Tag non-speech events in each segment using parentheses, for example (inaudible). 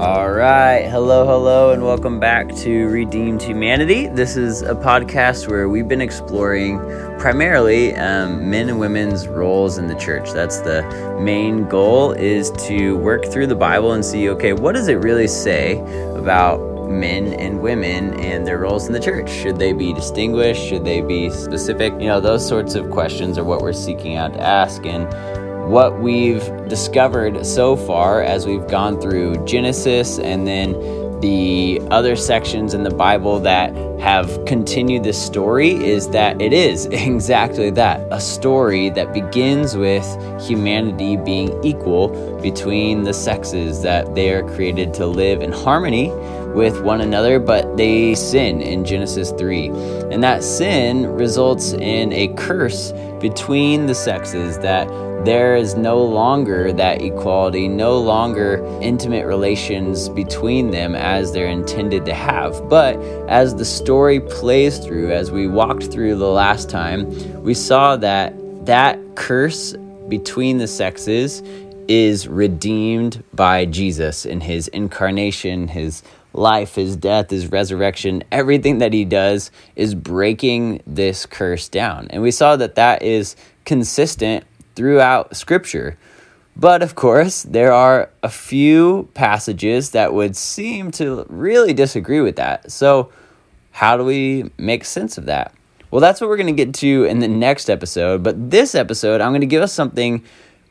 All right. Hello, hello, and welcome back to Redeemed Humanity. This is a podcast where we've been exploring primarily um, men and women's roles in the church. That's the main goal is to work through the Bible and see, okay, what does it really say about men and women and their roles in the church? Should they be distinguished? Should they be specific? You know, those sorts of questions are what we're seeking out to ask. And what we've discovered so far as we've gone through Genesis and then the other sections in the Bible that have continued this story is that it is (laughs) exactly that a story that begins with humanity being equal between the sexes, that they are created to live in harmony with one another, but they sin in Genesis 3. And that sin results in a curse between the sexes that there is no longer that equality, no longer intimate relations between them as they're intended to have. But as the story plays through, as we walked through the last time, we saw that that curse between the sexes is redeemed by Jesus in his incarnation, his life, his death, his resurrection, everything that he does is breaking this curse down. And we saw that that is consistent throughout Scripture. But of course, there are a few passages that would seem to really disagree with that. So, how do we make sense of that? Well, that's what we're going to get to in the next episode. But this episode, I'm going to give us something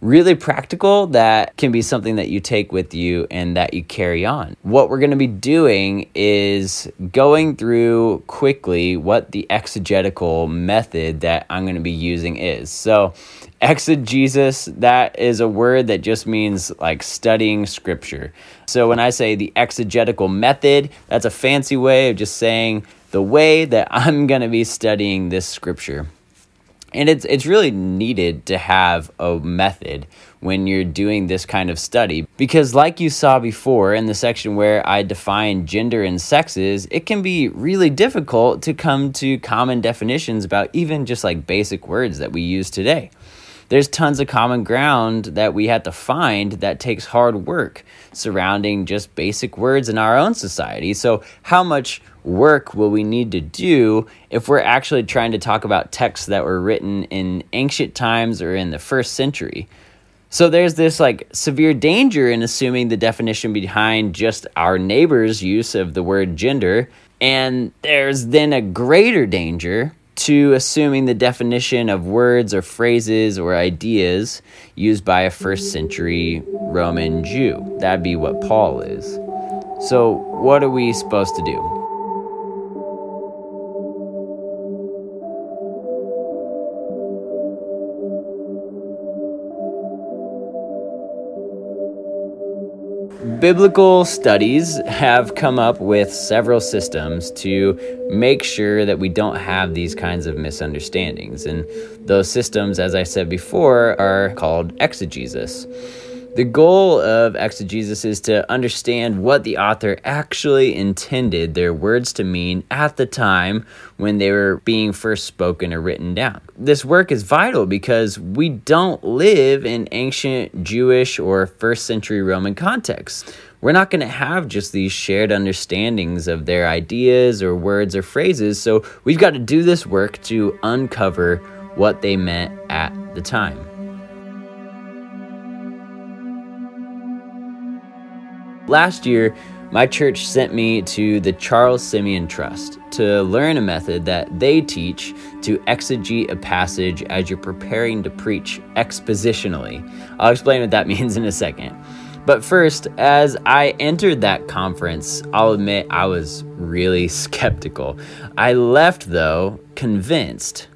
really practical that can be something that you take with you and that you carry on. What we're going to be doing is going through quickly what the exegetical method that I'm going to be using is. So, exegesis, that is a word that just means like studying scripture. So, when I say the exegetical method, that's a fancy way of just saying the way that I'm going to be studying this scripture. And it's it's really needed to have a method when you're doing this kind of study because like you saw before in the section where I defined gender and sexes, it can be really difficult to come to common definitions about even just like basic words that we use today. There's tons of common ground that we have to find that takes hard work surrounding just basic words in our own society. So, how much work will we need to do if we're actually trying to talk about texts that were written in ancient times or in the first century? So there's this like severe danger in assuming the definition behind just our neighbor's use of the word gender. And there's then a greater danger to assuming the definition of words or phrases or ideas used by a first century Roman Jew. That'd be what Paul is. So, what are we supposed to do? Biblical studies have come up with several systems to make sure that we don't have these kinds of misunderstandings. And those systems, as I said before, are called exegesis. The goal of exegesis is to understand what the author actually intended their words to mean at the time when they were being first spoken or written down. This work is vital because we don't live in ancient Jewish or first century Roman contexts. We're not going to have just these shared understandings of their ideas or words or phrases, so we've got to do this work to uncover what they meant at the time. Last year, my church sent me to the Charles Simeon Trust to learn a method that they teach to exegete a passage as you're preparing to preach expositionally. I'll explain what that (laughs) means in a second. But first, as I entered that conference, I'll admit I was really (laughs) skeptical. I left, though, convinced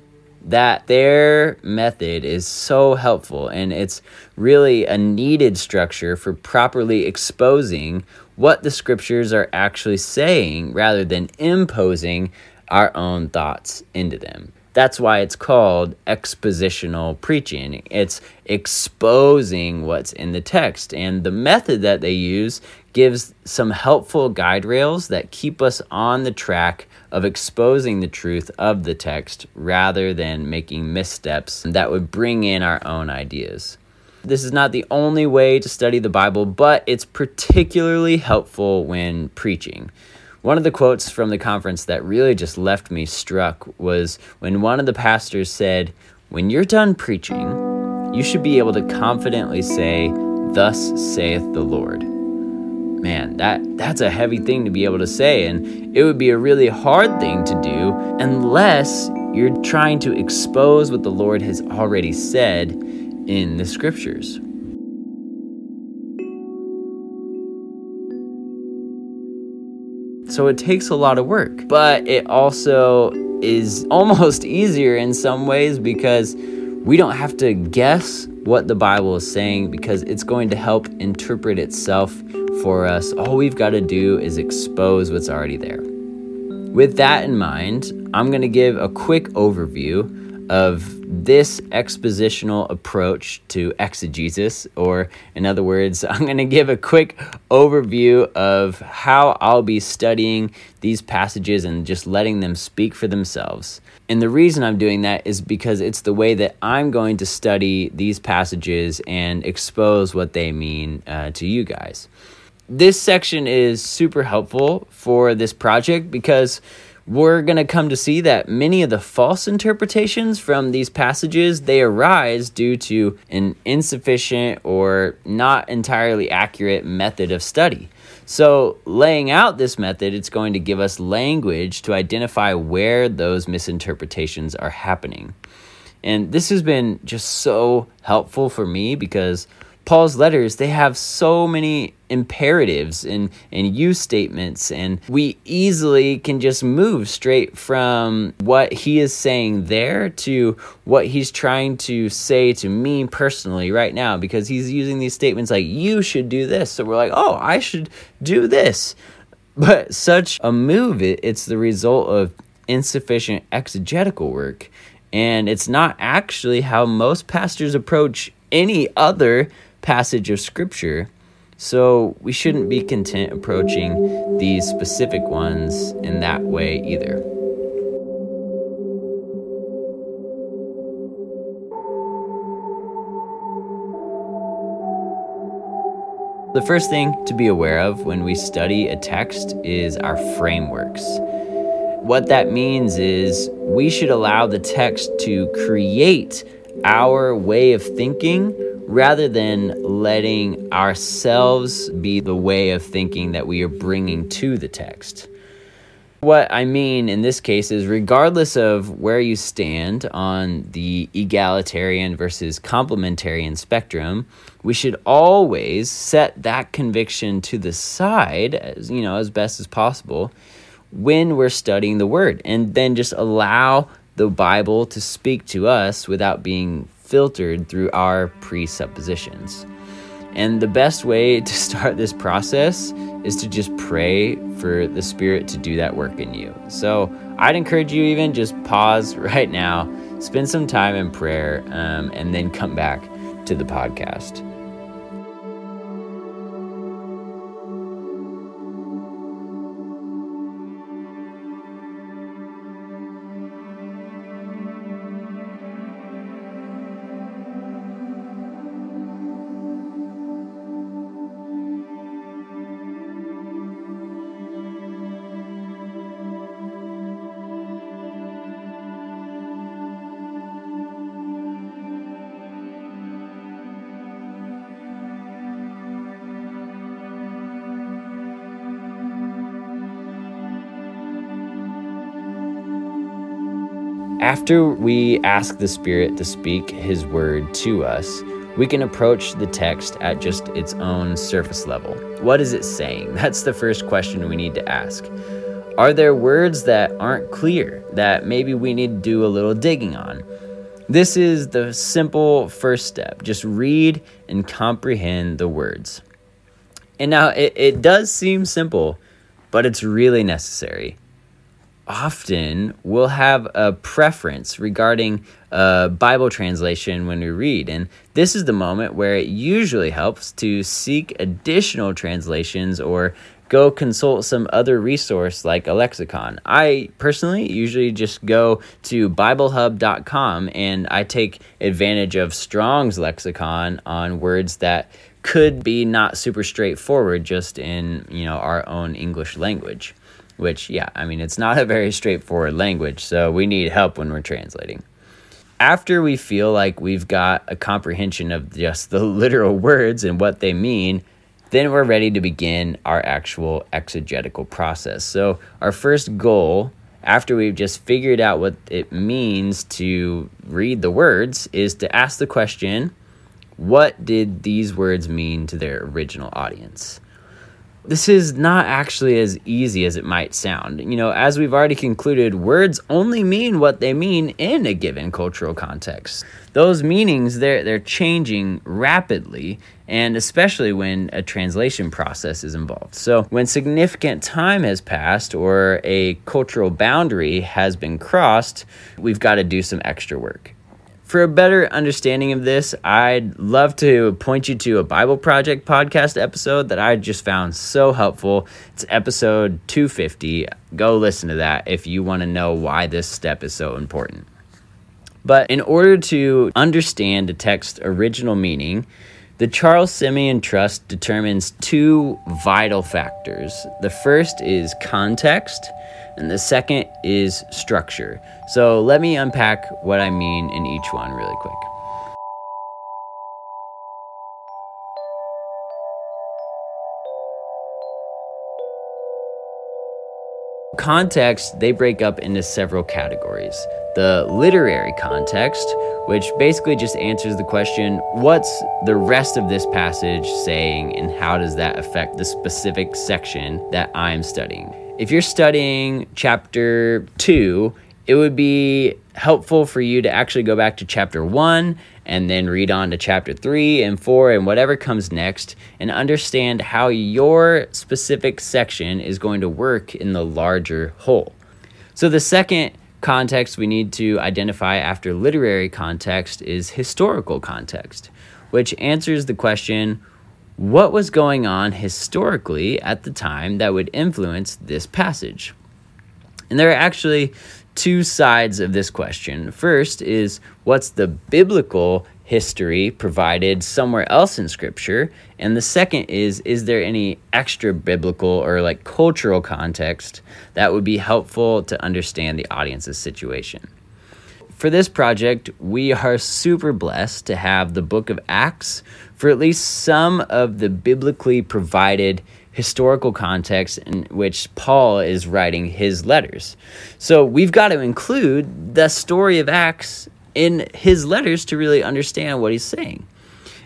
that their method is so helpful and it's really a needed structure for properly exposing what the scriptures are actually saying rather than imposing our own thoughts into them. That's why it's called expositional preaching. It's exposing what's in the text. And the method that they use gives some helpful guide rails that keep us on the track of exposing the truth of the text rather than making missteps that would bring in our own ideas. This is not the only way to study the Bible, but it's particularly helpful when preaching. One of the quotes from the conference that really just left me struck was when one of the pastors said, When you're done preaching, you should be able to confidently say, Thus saith the Lord. Man, that, that's a heavy thing to be able to say, and it would be a really hard thing to do unless you're trying to expose what the Lord has already said in the scriptures. So it takes a lot of work, but it also is (laughs) almost easier in some ways because we don't have to guess what the Bible is saying because it's going to help interpret itself for us. All we've got to do is expose what's already there. With that in mind, I'm going to give a quick overview of this expositional approach to exegesis, or in other words, (laughs) I'm going to give a quick overview of how I'll be studying these passages and just letting them speak for themselves. And the reason I'm doing that is because it's the way that I'm going to study these passages and expose what they mean uh, to you guys. This section is super helpful for this project because we're going to come to see that many of the false interpretations from these passages they arise due to an insufficient or not entirely accurate method of study. So laying out this method it's going to give us language to identify where those misinterpretations are happening. And this has been just so helpful for me because Paul's letters, they have so many imperatives and, and use statements, and we easily can just move straight from what he is saying there to what he's trying to say to me personally right now because he's using these statements like, you should do this. So we're like, oh, I should do this. But such a move, it, it's the result of insufficient exegetical work. And it's not actually how most pastors approach any other passage of Scripture. So we shouldn't be content approaching these specific ones in that way either. The first thing to be aware of when we study a text is our frameworks. What that means is we should allow the text to create our way of thinking rather than letting ourselves be the way of thinking that we are bringing to the text. What I mean in this case is, regardless of where you stand on the egalitarian versus complementarian spectrum, we should always set that conviction to the side, as you know, as best as possible, when we're studying the Word, and then just allow the Bible to speak to us without being filtered through our presuppositions. And the best way to (laughs) start this process is to just pray for the Spirit to do that work in you. So I'd encourage you, even just pause (laughs) right now, spend some time in prayer, um, and then come back to the podcast. After we ask the Spirit to speak His word to us, we can approach the text at just its own surface level. What is it saying? (laughs) That's the first question we need to ask. Are there words that aren't clear that maybe we need to do a little digging on? This is the simple first step. Just read and comprehend the words. And now it, it does seem simple, but it's really necessary often we'll have a preference regarding a Bible translation when we read. And this is the moment where it usually helps to seek additional translations or go consult some other resource like a lexicon. I personally usually just go to BibleHub.com and I take advantage of Strong's lexicon on words that could be not super straightforward just in, you know, our own English language. Which, yeah, I mean, it's not a very straightforward language, so we need help when we're translating after we feel like we've got a comprehension of just the (laughs) literal words and what they mean, then we're ready to begin our actual exegetical process. So, our first goal, after we've just figured out what it means to read the words, is to ask the question what did these words mean to their original audience? This is not actually as easy as it might sound. You know, as we've already concluded, words only mean what they mean in a given cultural context. Those meanings they're they're changing rapidly and especially when a translation process is involved. So, when significant time has passed or a cultural boundary has been crossed, we've got to do some extra work. For a better understanding of this, I'd love to point you to a Bible Project podcast episode that I just found so helpful. It's episode 250. Go listen to that if you want to know why this step is so important. But in order to understand a text's original meaning, the Charles Simeon Trust determines two vital factors. The first is context, and the second is structure. So let me unpack what I mean in each one really quick. Context, they break up into several categories. The literary context, which basically just answers the question what's the rest of this passage saying, and how does that affect the specific section that I'm studying? if you're studying chapter two, it would be helpful for you to actually go back to chapter one and then read on to chapter three and four and whatever comes next and understand how your specific section is going to work in the larger whole. So, the second context we need to identify after literary context is historical context, which answers the question what was going on historically at the time that would influence this passage? And there are actually two sides of this question. First is what's the biblical history provided somewhere else in scripture? And the second is is there any extra biblical or like cultural context that would be helpful to understand the audience's situation? For this project, we are super blessed to have the book of Acts for at least some of the biblically provided historical context in which Paul is writing his letters. So we've got to include the story of Acts in his letters to really understand what he's saying.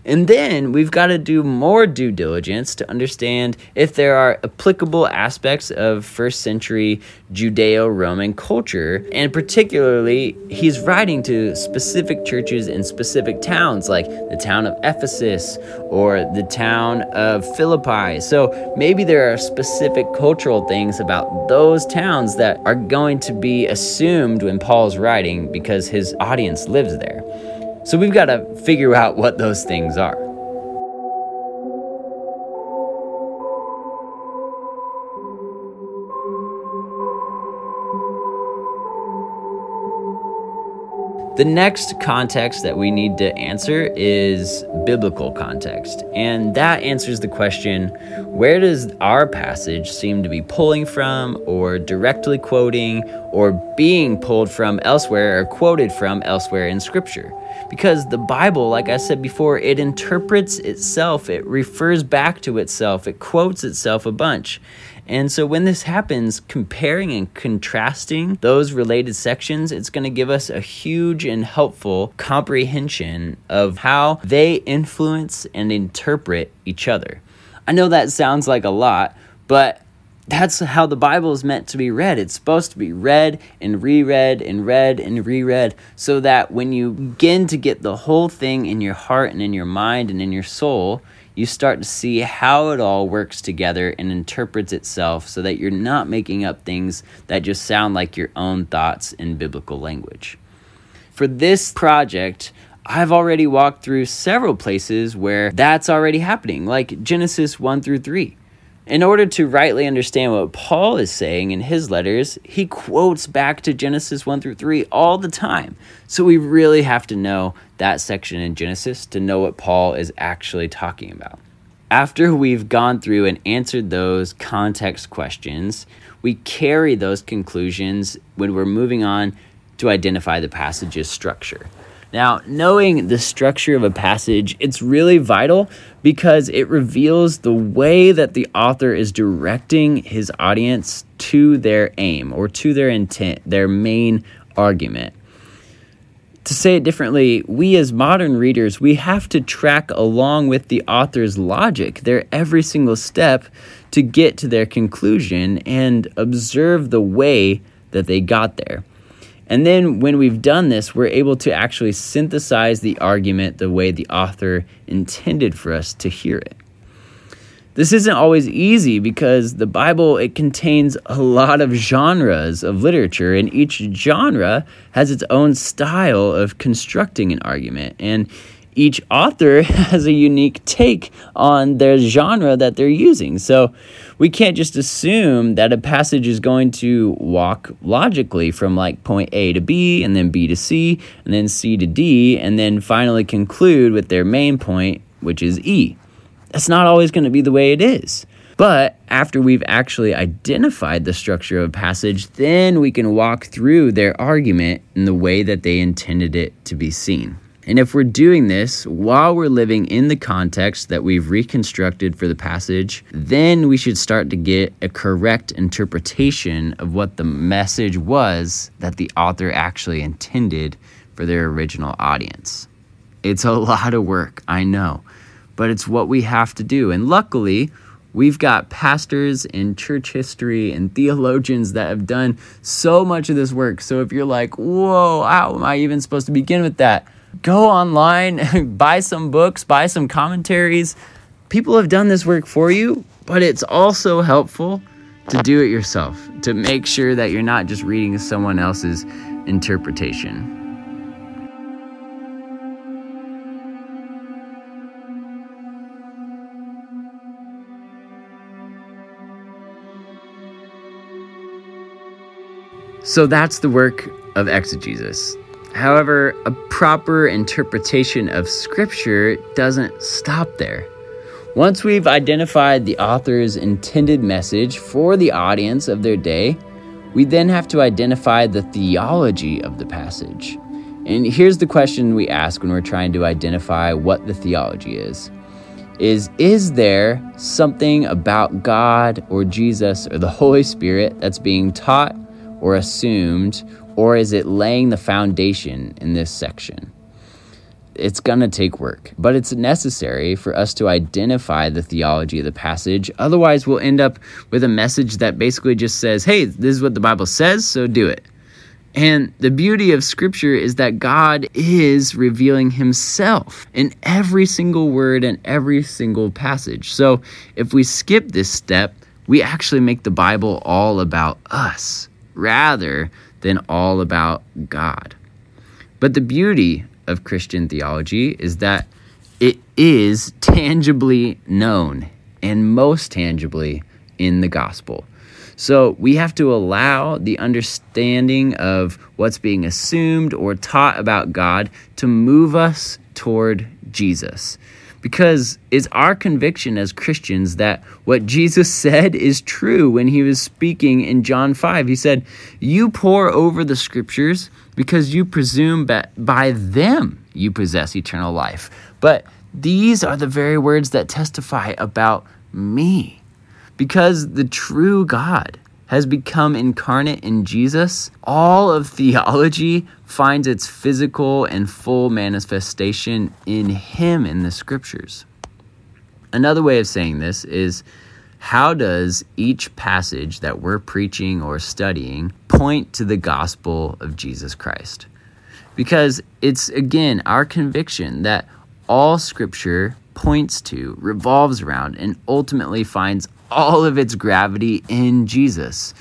And then we've got to do more due diligence to understand if there are applicable aspects of first century Judeo Roman culture. And particularly, he's writing to specific churches in specific towns, like the town of Ephesus or the town of Philippi. So maybe there are specific cultural things about those towns that are going to be assumed when Paul's writing because his audience lives there. So we've got to figure out what those things are. The next context that we need to answer is biblical context. And that answers the question where does our passage seem to be pulling from, or directly quoting, or being pulled from elsewhere, or quoted from elsewhere in Scripture? Because the Bible, like I said before, it interprets itself, it refers back to itself, it quotes itself a bunch. And so when this happens, comparing and contrasting those related sections, it's going to give us a huge and helpful comprehension of how they influence and interpret each other. I know that sounds like a lot, but that's how the Bible is meant to be read. It's supposed to be read and reread and read and reread so that when you begin to get the whole thing in your heart and in your mind and in your soul, you start to see how it all works together and interprets itself so that you're not making up things that just sound like your own thoughts in biblical language. For this project, I've already walked through several places where that's already happening, like Genesis 1 through 3. In order to rightly understand what Paul is saying in his letters, he quotes back to Genesis 1 through 3 all the time. So we really have to know that section in Genesis to know what Paul is actually talking about. After we've gone through and answered those context questions, we carry those conclusions when we're moving on to identify the passage's structure. Now, knowing the structure of a passage, it's really vital because it reveals the way that the author is directing his audience to their aim or to their intent, their main argument. To say it differently, we as modern readers, we have to track along with the author's logic, their every single step to get to their conclusion and observe the way that they got there. And then when we've done this, we're able to actually synthesize the argument the way the author intended for us to hear it. This isn't always easy because the Bible it contains a lot of genres of literature and each genre has its own style of constructing an argument and each author (laughs) has a unique take on their genre that they're using. So we can't just assume that a passage is going to walk logically from like point A to B and then B to C and then C to D and then finally conclude with their main point, which is E. That's not always going to be the way it is. But after we've actually identified the structure of a passage, then we can walk through their argument in the way that they intended it to be seen. And if we're doing this while we're living in the context that we've reconstructed for the passage, then we should start to get a correct interpretation of what the message was that the author actually intended for their original audience. It's a lot of work, I know, but it's what we have to do. And luckily, We've got pastors in church history and theologians that have done so much of this work. So if you're like, whoa, how am I even supposed to begin with that? go online, (laughs) buy some books, buy some commentaries. People have done this work for you, but it's also helpful to do it yourself, to make sure that you're not just reading someone else's interpretation. So that's the work of exegesis. However, a proper interpretation of Scripture doesn't stop there. Once we've identified the author's intended message for the audience of their day, we then have to identify the theology of the passage. And here's the question we ask when we're trying to identify what the theology is. Is is there something about God or Jesus or the Holy Spirit that's being taught or assumed or is it laying the foundation in this section? It's going to take work, but it's necessary for us to identify the theology of the passage. Otherwise, we'll end up with a message that basically just says, hey, this is what the Bible says, so do it. And the beauty of Scripture is that God is revealing Himself in every single word and every single passage. So if we skip this step, we actually make the Bible all about us rather than all about God. But the beauty of Christian theology is that it is tangibly known and most tangibly in the gospel. So we have to allow the understanding of what's being assumed or taught about God to move us toward Jesus because it's our conviction as Christians that what Jesus (laughs) said is true when he was speaking in John 5. He said, You pore over the scriptures because you presume that by them you possess eternal life. But these are the very words that testify about me. Because the true God has become incarnate in Jesus, all of theology finds its physical and full manifestation in Him in the scriptures. Another way of saying this is how does each passage that we're preaching or studying point to the gospel of Jesus Christ? Because it's again our conviction that all scripture points to, revolves around, and ultimately finds all of its gravity in Jesus.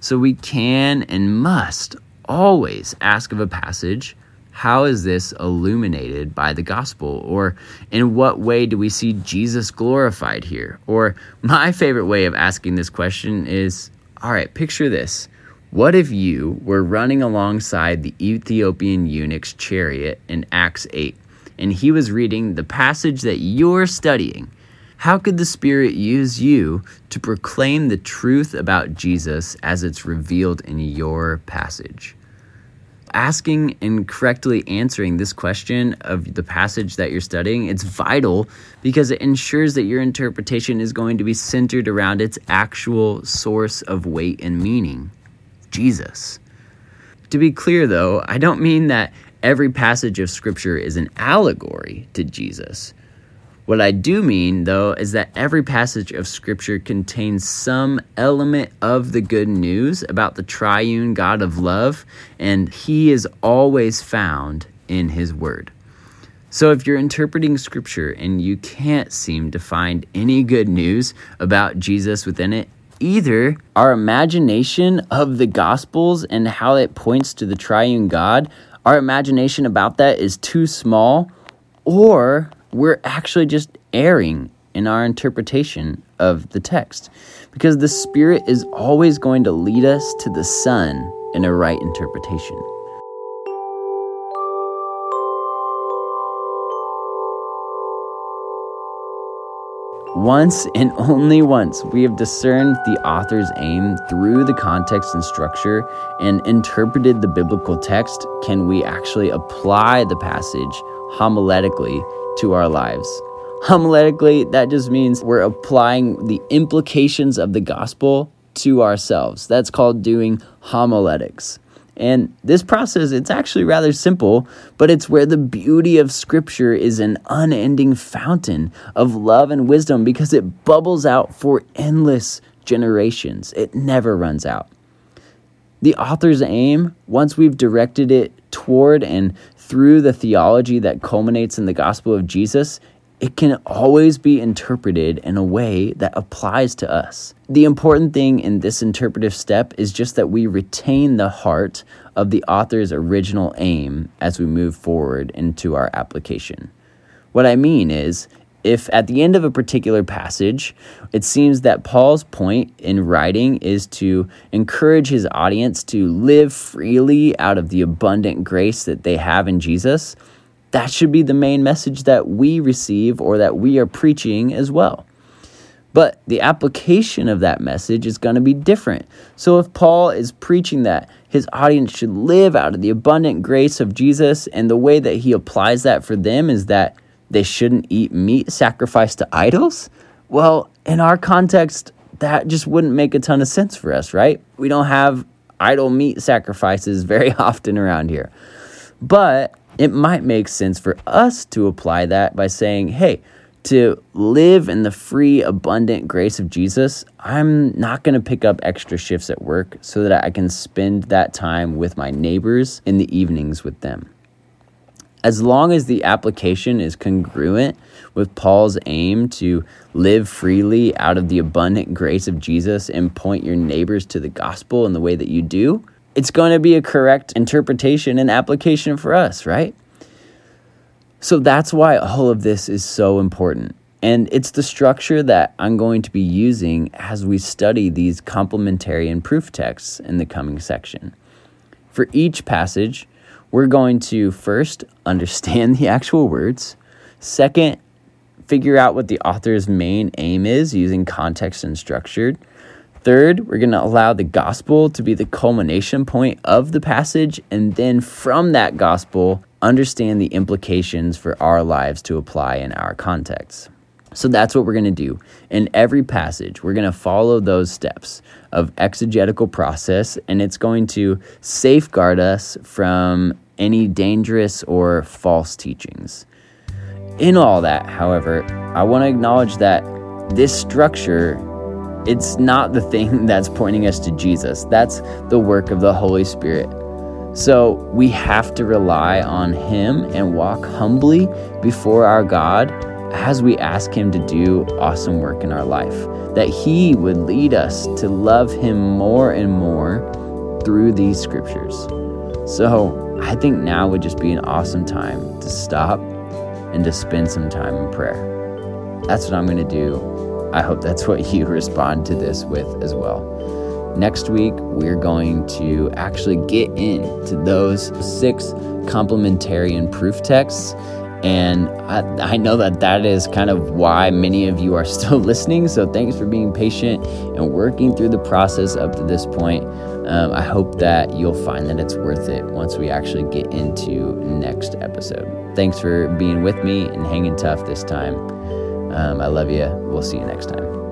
So we can and must always ask of a passage, how is this illuminated by the gospel? Or in what way do we see Jesus glorified here? Or my favorite way of asking this question is all right, picture this. What if you were running alongside the Ethiopian eunuch's chariot in Acts 8, and he was reading the passage that you're studying? How could the Spirit use you to proclaim the truth about Jesus as it's revealed in your passage? asking and correctly answering this question of the passage that you're studying, it's vital because it ensures that your interpretation is going to be centered around its actual source of weight and meaning Jesus. To be clear, though, I don't mean that every passage of Scripture is an allegory to Jesus. What I do mean, though, is that every passage of Scripture contains some element of the good news about the triune God of love, and He is always found in His Word. So, if you're interpreting Scripture and you can't seem to find any good news about Jesus within it, either our imagination of the Gospels and how it points to the triune God, our imagination about that is too small, or we're actually just erring in our interpretation of the text because the Spirit is always going to lead us to the Son in a right interpretation. Once and only once we have discerned the author's aim through the context and structure and interpreted the biblical text, can we actually apply the passage homiletically to our lives. Homiletically, that just means we're applying the implications of the gospel to ourselves. That's called doing homiletics. And this process, it's actually rather simple, but it's where the beauty of Scripture is an unending fountain of love and wisdom because it bubbles out for endless generations. It never runs out. The author's aim, once we've directed it toward and through the theology that culminates in the gospel of Jesus, it can always be interpreted in a way that applies to us. The important thing in this interpretive step is just that we retain the heart of the author's original aim as we move forward into our application. What I mean is, if at the end of a particular passage, it seems that Paul's point in writing is to encourage his audience to live freely out of the abundant grace that they have in Jesus, that should be the main message that we receive or that we are preaching as well. But the application of that message is going to be different. So if Paul is preaching that his audience should live out of the abundant grace of Jesus, and the way that he applies that for them is that they shouldn't eat meat sacrificed to idols? Well, in our context, that just wouldn't make a ton of sense for us, right? We don't have idol meat sacrifices (laughs) very often around here. But it might make sense for us to apply that by saying, hey, to live in the free, abundant grace of Jesus, I'm not going to pick up extra shifts at work so that I can spend that time with my neighbors in the evenings with them as long as the application is congruent with Paul's aim to live freely out of the abundant grace of Jesus and point your neighbors to the gospel in the way that you do, it's going to be a correct interpretation and application for us, right? So that's why all of this is so important. And it's the structure that I'm going to be using as we study these complementarian proof texts in the coming section. For each passage, we're going to first understand (laughs) the actual words, second, figure out what the author's main aim is using context and structure. Third, we're going to allow the gospel to be the culmination point of the passage, and then from that gospel, understand the implications for our lives to apply in our context. So that's what we're going to do. In every passage, we're going to follow those steps of exegetical process, and it's going to safeguard us from any dangerous or false teachings. In all that, however, I want to acknowledge that this structure it's not the (laughs) thing that's pointing us to Jesus. That's the work of the Holy Spirit. So we have to rely on Him and walk humbly before our God as we ask Him to do awesome work in our life, that He would lead us to love Him more and more through these scriptures. So I think now would just be an awesome time to stop and to spend some time in prayer. That's what I'm going to do. I hope that's what you (laughs) respond to this with as well. Next week, we're going to actually get into those six complementarian proof texts. And I, I, know that that is kind of why many of you are (laughs) still listening. So thanks for being patient and working through the process up to this point. Um, I hope that you'll find that it's worth it once we actually get into next episode. Thanks for being with me and hanging tough this time. Um, I love you. We'll see you next time.